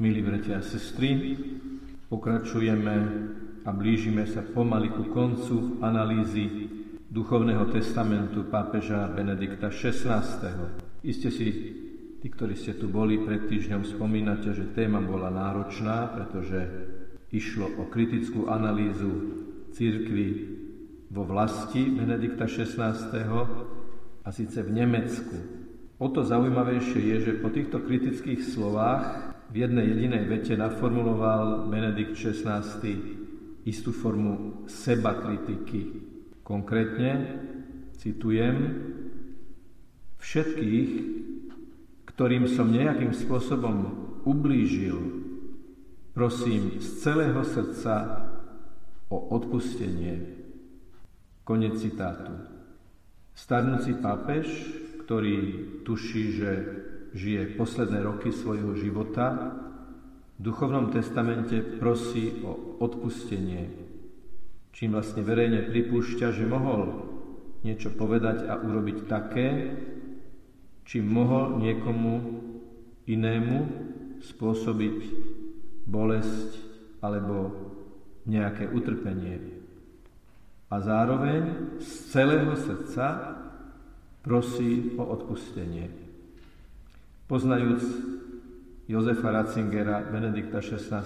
Milí bratia a sestry, pokračujeme a blížime sa pomaly ku koncu analýzy duchovného testamentu pápeža Benedikta XVI. Iste si, tí, ktorí ste tu boli pred týždňom, spomínate, že téma bola náročná, pretože išlo o kritickú analýzu církvy vo vlasti Benedikta XVI. a síce v Nemecku. O to zaujímavejšie je, že po týchto kritických slovách v jednej jedinej vete naformuloval Benedikt XVI istú formu seba kritiky. Konkrétne, citujem, všetkých, ktorým som nejakým spôsobom ublížil, prosím z celého srdca o odpustenie. Konec citátu. Starnúci pápež, ktorý tuší, že žije posledné roky svojho života, v duchovnom testamente prosí o odpustenie, čím vlastne verejne pripúšťa, že mohol niečo povedať a urobiť také, čím mohol niekomu inému spôsobiť bolesť alebo nejaké utrpenie. A zároveň z celého srdca prosí o odpustenie. Poznajúc Jozefa Ratzingera, Benedikta XVI.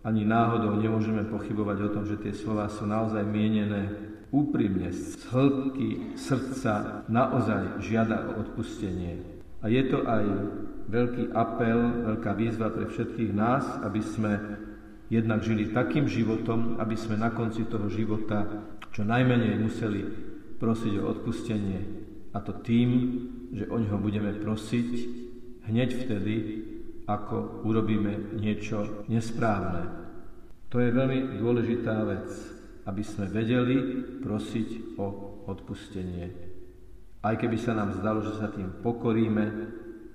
ani náhodou nemôžeme pochybovať o tom, že tie slova sú naozaj mienené úprimne, z hĺbky srdca naozaj žiada o odpustenie. A je to aj veľký apel, veľká výzva pre všetkých nás, aby sme jednak žili takým životom, aby sme na konci toho života čo najmenej museli prosiť o odpustenie. A to tým, že o ňoho budeme prosiť hneď vtedy, ako urobíme niečo nesprávne. To je veľmi dôležitá vec, aby sme vedeli prosiť o odpustenie. Aj keby sa nám zdalo, že sa tým pokoríme,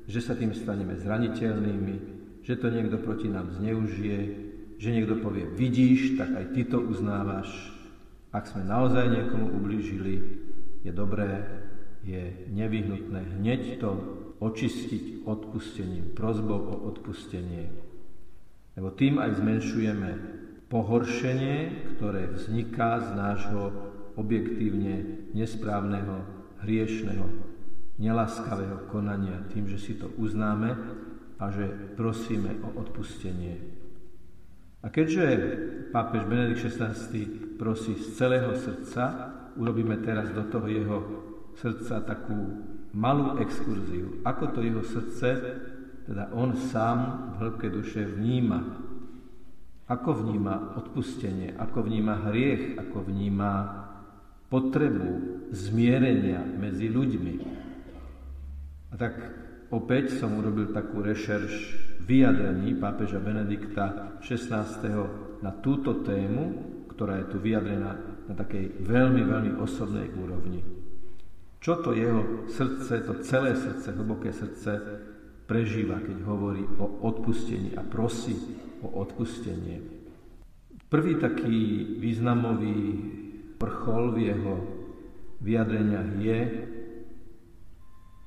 že sa tým staneme zraniteľnými, že to niekto proti nám zneužije, že niekto povie, vidíš, tak aj ty to uznávaš. Ak sme naozaj niekomu ublížili, je dobré, je nevyhnutné hneď to očistiť odpustením, prozbou o odpustenie. Lebo tým aj zmenšujeme pohoršenie, ktoré vzniká z nášho objektívne nesprávneho, hriešného, nelaskavého konania tým, že si to uznáme a že prosíme o odpustenie. A keďže pápež Benedikt XVI prosí z celého srdca, urobíme teraz do toho jeho srdca takú malú exkurziu, ako to jeho srdce, teda on sám v hĺbke duše vníma. Ako vníma odpustenie, ako vníma hriech, ako vníma potrebu zmierenia medzi ľuďmi. A tak opäť som urobil takú rešerš vyjadrení pápeža Benedikta XVI. na túto tému, ktorá je tu vyjadrená na takej veľmi, veľmi osobnej úrovni. Čo to jeho srdce, to celé srdce, hlboké srdce prežíva, keď hovorí o odpustení a prosí o odpustenie. Prvý taký významový vrchol v jeho vyjadreniach je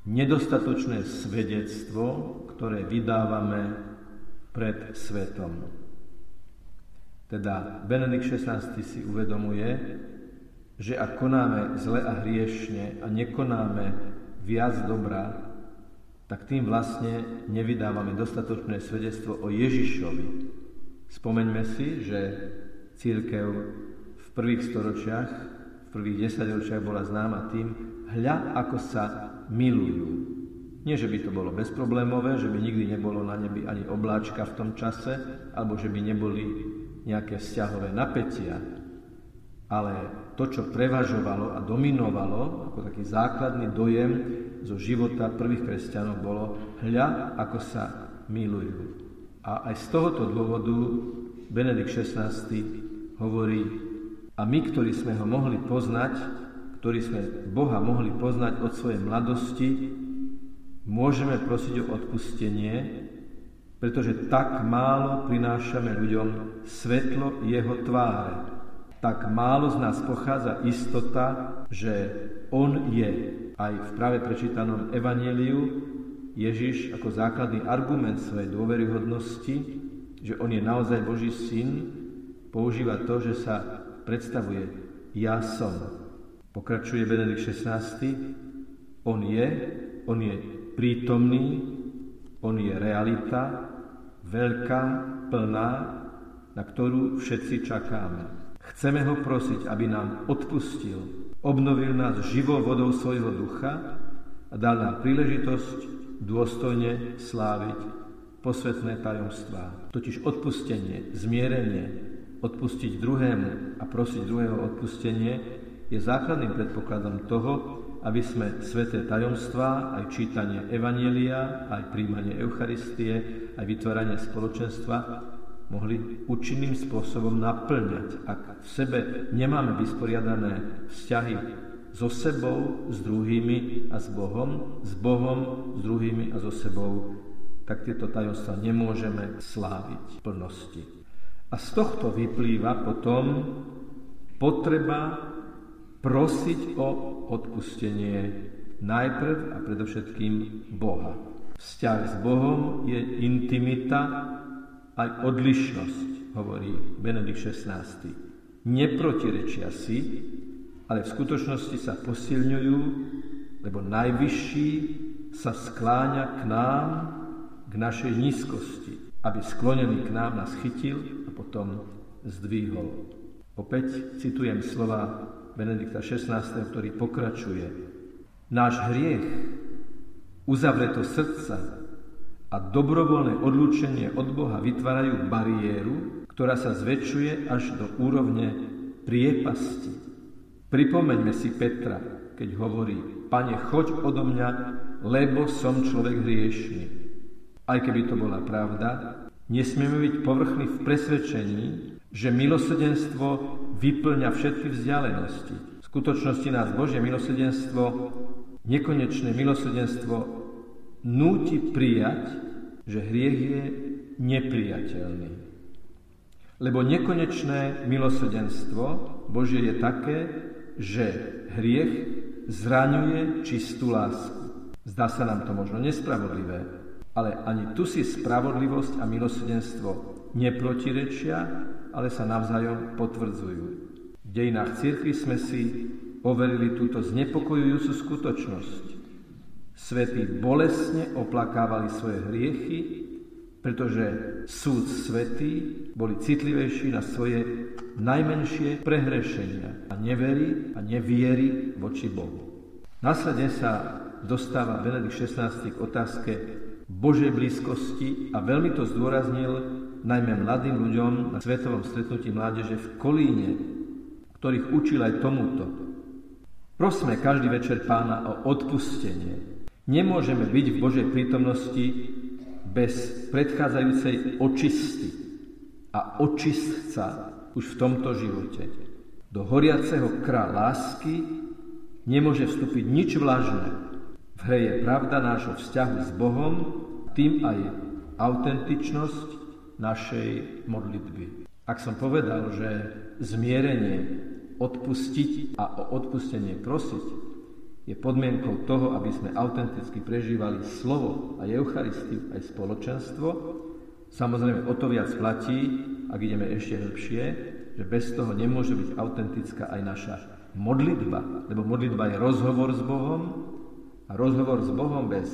nedostatočné svedectvo, ktoré vydávame pred svetom. Teda Benedikt XVI si uvedomuje, že ak konáme zle a hriešne a nekonáme viac dobrá, tak tým vlastne nevydávame dostatočné svedectvo o Ježišovi. Spomeňme si, že církev v prvých storočiach, v prvých desaťročiach bola známa tým, hľa ako sa milujú. Nie, že by to bolo bezproblémové, že by nikdy nebolo na nebi ani obláčka v tom čase, alebo že by neboli nejaké vzťahové napätia, ale to, čo prevažovalo a dominovalo, ako taký základný dojem zo života prvých kresťanov bolo hľa, ako sa milujú. A aj z tohoto dôvodu Benedikt XVI hovorí, a my, ktorí sme ho mohli poznať, ktorí sme Boha mohli poznať od svojej mladosti, môžeme prosiť o odpustenie, pretože tak málo prinášame ľuďom svetlo jeho tváre tak málo z nás pochádza istota, že On je aj v práve prečítanom evaneliu Ježiš ako základný argument svojej dôveryhodnosti, že on je naozaj Boží syn, používa to, že sa predstavuje ja som. Pokračuje Benedikt 16. On je, on je prítomný, on je realita, veľká, plná, na ktorú všetci čakáme. Chceme ho prosiť, aby nám odpustil, obnovil nás živou vodou svojho ducha a dal nám príležitosť dôstojne sláviť posvetné tajomstvá. Totiž odpustenie, zmierenie, odpustiť druhému a prosiť druhého odpustenie je základným predpokladom toho, aby sme sveté tajomstvá, aj čítanie Evanielia, aj príjmanie Eucharistie, aj vytváranie spoločenstva mohli účinným spôsobom naplňať. Ak v sebe nemáme vysporiadané vzťahy so sebou, s druhými a s Bohom, s Bohom, s druhými a so sebou, tak tieto tajomstva nemôžeme sláviť v plnosti. A z tohto vyplýva potom potreba prosiť o odpustenie najprv a predovšetkým Boha. Vzťah s Bohom je intimita aj odlišnosť, hovorí Benedikt XVI. Neprotirečia si, ale v skutočnosti sa posilňujú, lebo najvyšší sa skláňa k nám, k našej nízkosti, aby sklonený k nám nás chytil a potom zdvihol. Opäť citujem slova Benedikta XVI, ktorý pokračuje. Náš hriech, uzavreto srdca, a dobrovoľné odlúčenie od Boha vytvárajú bariéru, ktorá sa zväčšuje až do úrovne priepasti. Pripomeňme si Petra, keď hovorí, Pane, choď odo mňa, lebo som človek hriešný. Aj keby to bola pravda, nesmieme byť povrchní v presvedčení, že milosrdenstvo vyplňa všetky vzdialenosti. V skutočnosti nás Božie milosrdenstvo, nekonečné milosrdenstvo núti prijať, že hriech je nepriateľný. Lebo nekonečné milosrdenstvo Božie je také, že hriech zraňuje čistú lásku. Zdá sa nám to možno nespravodlivé, ale ani tu si spravodlivosť a milosrdenstvo neprotirečia, ale sa navzájom potvrdzujú. V dejinách cirkvi sme si overili túto znepokojujúcu skutočnosť. Svetí bolesne oplakávali svoje hriechy, pretože súd svetí boli citlivejší na svoje najmenšie prehrešenia a nevery a neviery voči Bohu. Následne sa dostáva Benedikt XVI k otázke Božej blízkosti a veľmi to zdôraznil najmä mladým ľuďom na svetovom stretnutí mládeže v Kolíne, ktorých učil aj tomuto. Prosme každý večer pána o odpustenie, Nemôžeme byť v Božej prítomnosti bez predchádzajúcej očisty a očistca už v tomto živote. Do horiaceho krá lásky nemôže vstúpiť nič vlažné. V hre je pravda nášho vzťahu s Bohom, tým aj autentičnosť našej modlitby. Ak som povedal, že zmierenie, odpustiť a o odpustenie prosiť je podmienkou toho, aby sme autenticky prežívali slovo a Eucharistiu aj spoločenstvo. Samozrejme, o to viac platí, ak ideme ešte hĺbšie, že bez toho nemôže byť autentická aj naša modlitba, lebo modlitba je rozhovor s Bohom a rozhovor s Bohom bez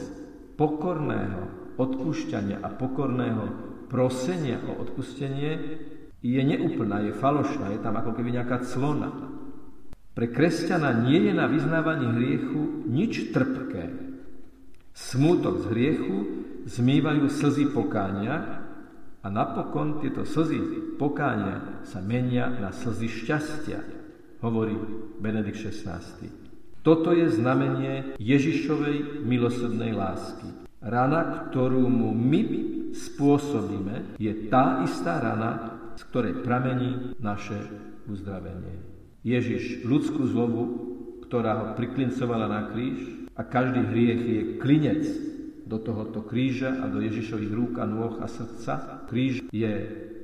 pokorného odpúšťania a pokorného prosenia o odpustenie je neúplná, je falošná, je tam ako keby nejaká clona. Pre kresťana nie je na vyznávanie hriechu nič trpké. Smútok z hriechu zmývajú slzy pokánia a napokon tieto slzy pokánia sa menia na slzy šťastia, hovorí Benedikt XVI. Toto je znamenie Ježišovej milosrdnej lásky. Rana, ktorú mu my spôsobíme, je tá istá rana, z ktorej pramení naše uzdravenie. Ježiš ľudskú zlobu, ktorá ho priklincovala na kríž a každý hriech je klinec do tohoto kríža a do Ježišových rúk a nôh a srdca. Kríž je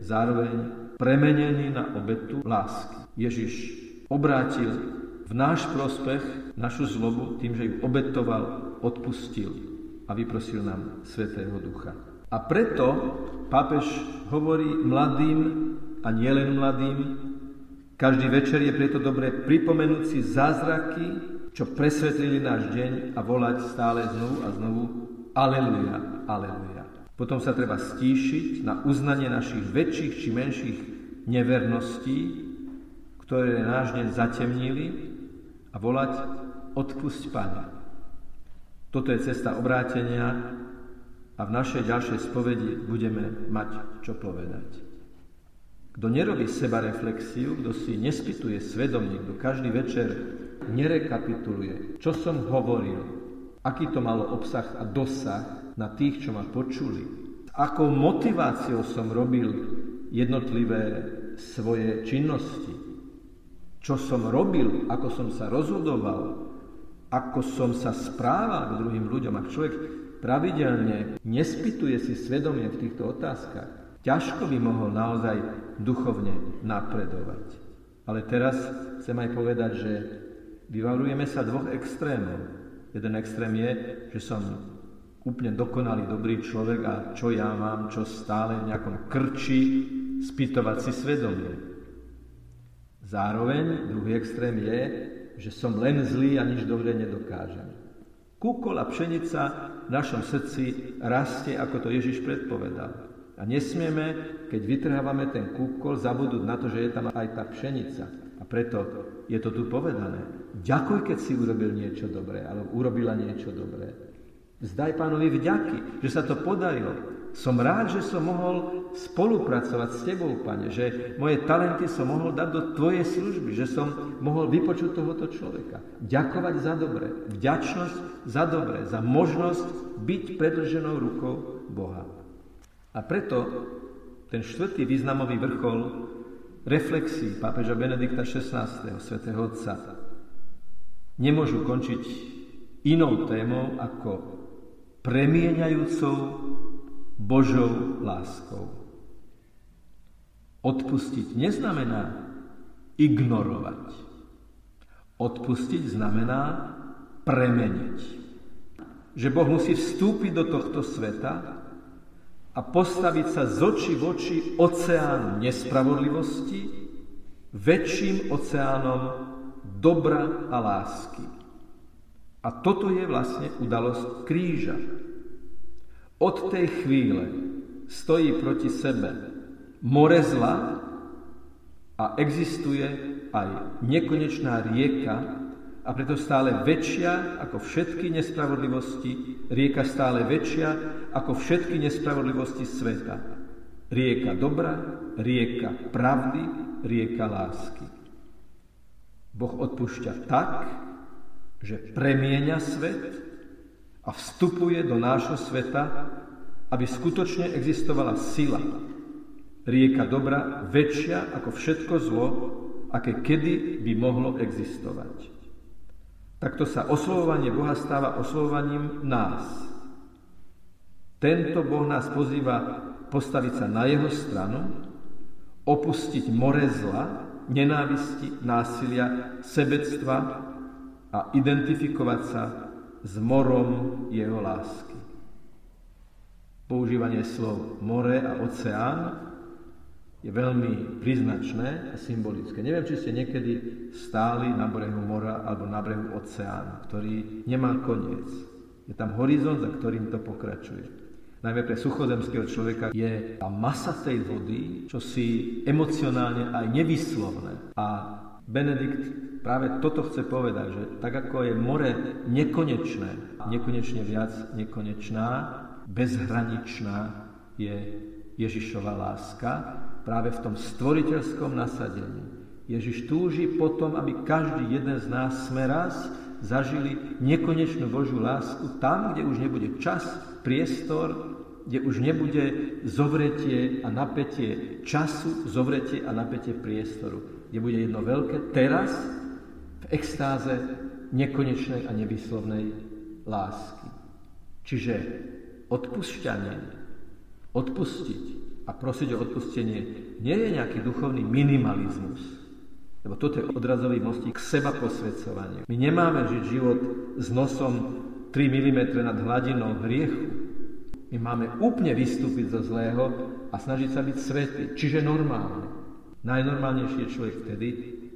zároveň premenený na obetu lásky. Ježiš obrátil v náš prospech našu zlobu tým, že ju obetoval, odpustil. a vyprosil nám Svetého Ducha. A preto pápež hovorí mladým a nielen mladým, každý večer je preto dobré pripomenúť si zázraky, čo presvetlili náš deň a volať stále znovu a znovu Aleluja, Aleluja. Potom sa treba stíšiť na uznanie našich väčších či menších neverností, ktoré náš deň zatemnili a volať Odpusť Pane. Toto je cesta obrátenia a v našej ďalšej spovedi budeme mať čo povedať. Kto nerobí seba reflexiu, kto si nespituje svedomie, kto každý večer nerekapituluje, čo som hovoril, aký to malo obsah a dosah na tých, čo ma počuli, akou motiváciou som robil jednotlivé svoje činnosti, čo som robil, ako som sa rozhodoval, ako som sa správal k druhým ľuďom. Ak človek pravidelne nespituje si svedomie v týchto otázkach, ťažko by mohol naozaj duchovne napredovať. Ale teraz chcem aj povedať, že vyvarujeme sa dvoch extrémov. Jeden extrém je, že som úplne dokonalý, dobrý človek a čo ja mám, čo stále v nejakom krči spýtovať si svedomie. Zároveň druhý extrém je, že som len zlý a nič dobre nedokážem. Kúkol a pšenica v našom srdci rastie, ako to Ježiš predpovedal. A nesmieme, keď vytrhávame ten kúkol, zabudnúť na to, že je tam aj tá pšenica. A preto je to tu povedané. Ďakuj, keď si urobil niečo dobré, alebo urobila niečo dobré. Zdaj pánovi vďaky, že sa to podarilo. Som rád, že som mohol spolupracovať s tebou, pane, že moje talenty som mohol dať do tvojej služby, že som mohol vypočuť tohoto človeka. Ďakovať za dobre, vďačnosť za dobre, za možnosť byť predlženou rukou Boha. A preto ten štvrtý významový vrchol reflexí pápeža Benedikta XVI. svätého Otca nemôžu končiť inou témou ako premieňajúcou Božou láskou. Odpustiť neznamená ignorovať. Odpustiť znamená premeniť. Že Boh musí vstúpiť do tohto sveta a postaviť sa z oči v oči oceánu nespravodlivosti, väčším oceánom dobra a lásky. A toto je vlastne udalosť kríža. Od tej chvíle stojí proti sebe more zla a existuje aj nekonečná rieka a preto stále väčšia ako všetky nespravodlivosti, rieka stále väčšia ako všetky nespravodlivosti sveta. Rieka dobra, rieka pravdy, rieka lásky. Boh odpúšťa tak, že premieňa svet a vstupuje do nášho sveta, aby skutočne existovala sila. Rieka dobra väčšia ako všetko zlo, aké kedy by mohlo existovať. Takto sa oslovovanie Boha stáva oslovovaním nás. Tento Boh nás pozýva postaviť sa na jeho stranu, opustiť more zla, nenávisti, násilia, sebectva a identifikovať sa s morom jeho lásky. Používanie slov more a oceán je veľmi príznačné a symbolické. Neviem, či ste niekedy stáli na brehu mora alebo na brehu oceánu, ktorý nemá koniec. Je tam horizont, za ktorým to pokračuje. Najmä pre suchozemského človeka je tá masa tej vody, čo si emocionálne aj nevyslovné. A Benedikt práve toto chce povedať, že tak ako je more nekonečné, nekonečne viac nekonečná, bezhraničná je Ježišova láska, práve v tom stvoriteľskom nasadení. Ježiš túži potom, aby každý jeden z nás sme raz zažili nekonečnú Božiu lásku tam, kde už nebude čas, priestor, kde už nebude zovretie a napätie času, zovretie a napätie priestoru. Kde bude jedno veľké teraz v extáze nekonečnej a nevyslovnej lásky. Čiže odpušťanie, odpustiť, a prosiť o odpustenie nie je nejaký duchovný minimalizmus. Lebo toto je odrazový mostík k seba posvedcovaniu. My nemáme žiť život s nosom 3 mm nad hladinou hriechu. My máme úplne vystúpiť zo zlého a snažiť sa byť svetý, čiže normálne. Najnormálnejší je človek vtedy,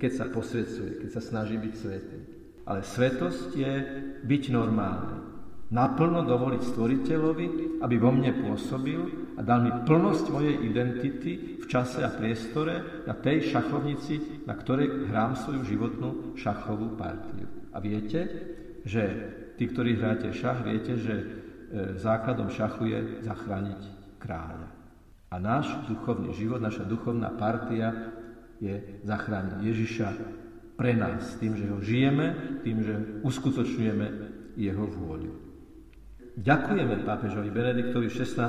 keď sa posvedcuje, keď sa snaží byť svetý. Ale svetosť je byť normálny. Naplno dovoliť stvoriteľovi, aby vo mne pôsobil a dal mi plnosť mojej identity v čase a priestore na tej šachovnici, na ktorej hrám svoju životnú šachovú partiu. A viete, že tí, ktorí hráte šach, viete, že e, základom šachu je zachrániť kráľa. A náš duchovný život, naša duchovná partia je zachrániť Ježiša pre nás, tým, že ho žijeme, tým, že uskutočňujeme jeho vôľu. Ďakujeme pápežovi Benediktovi XVI,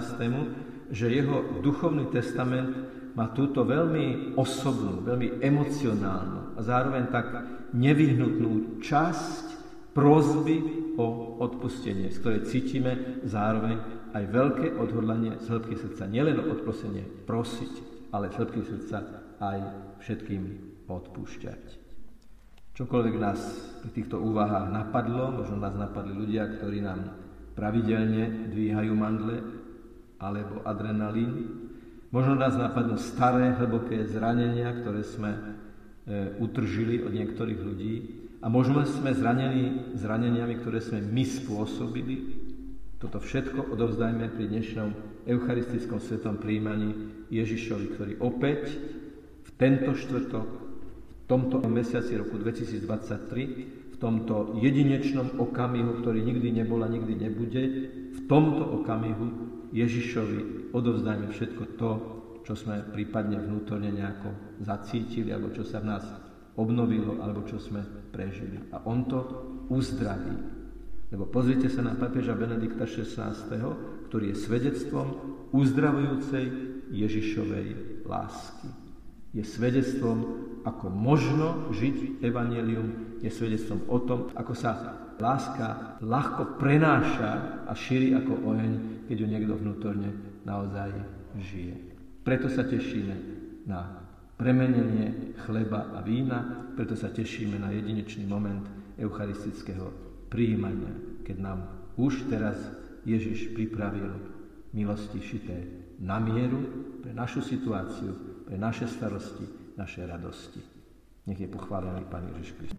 že jeho duchovný testament má túto veľmi osobnú, veľmi emocionálnu a zároveň tak nevyhnutnú časť prozby o odpustenie, z ktorej cítime zároveň aj veľké odhodlanie z hĺbky srdca. Nielen o odpustenie prosiť, ale z hĺbky srdca aj všetkým odpúšťať. Čokoľvek nás pri týchto úvahách napadlo, možno nás napadli ľudia, ktorí nám pravidelne dvíhajú mandle alebo adrenalín, možno nás napadnú staré, hlboké zranenia, ktoré sme e, utržili od niektorých ľudí a možno sme zranení zraneniami, ktoré sme my spôsobili. Toto všetko odovzdajme pri dnešnom eucharistickom svetom príjmaní Ježišovi, ktorý opäť v tento štvrtok tomto mesiaci roku 2023, v tomto jedinečnom okamihu, ktorý nikdy nebol a nikdy nebude, v tomto okamihu Ježišovi odovzdajme všetko to, čo sme prípadne vnútorne nejako zacítili, alebo čo sa v nás obnovilo, alebo čo sme prežili. A on to uzdraví. Lebo pozrite sa na papeža Benedikta XVI, ktorý je svedectvom uzdravujúcej Ježišovej lásky. Je svedectvom ako možno žiť evanelium, je svedectvom o tom, ako sa láska ľahko prenáša a šíri ako oheň, keď ju niekto vnútorne naozaj žije. Preto sa tešíme na premenenie chleba a vína, preto sa tešíme na jedinečný moment eucharistického príjmania, keď nám už teraz Ježiš pripravil milosti šité na mieru pre našu situáciu, pre naše starosti, naše radosti. Nech je pochválený Pán Ježiš Kristus.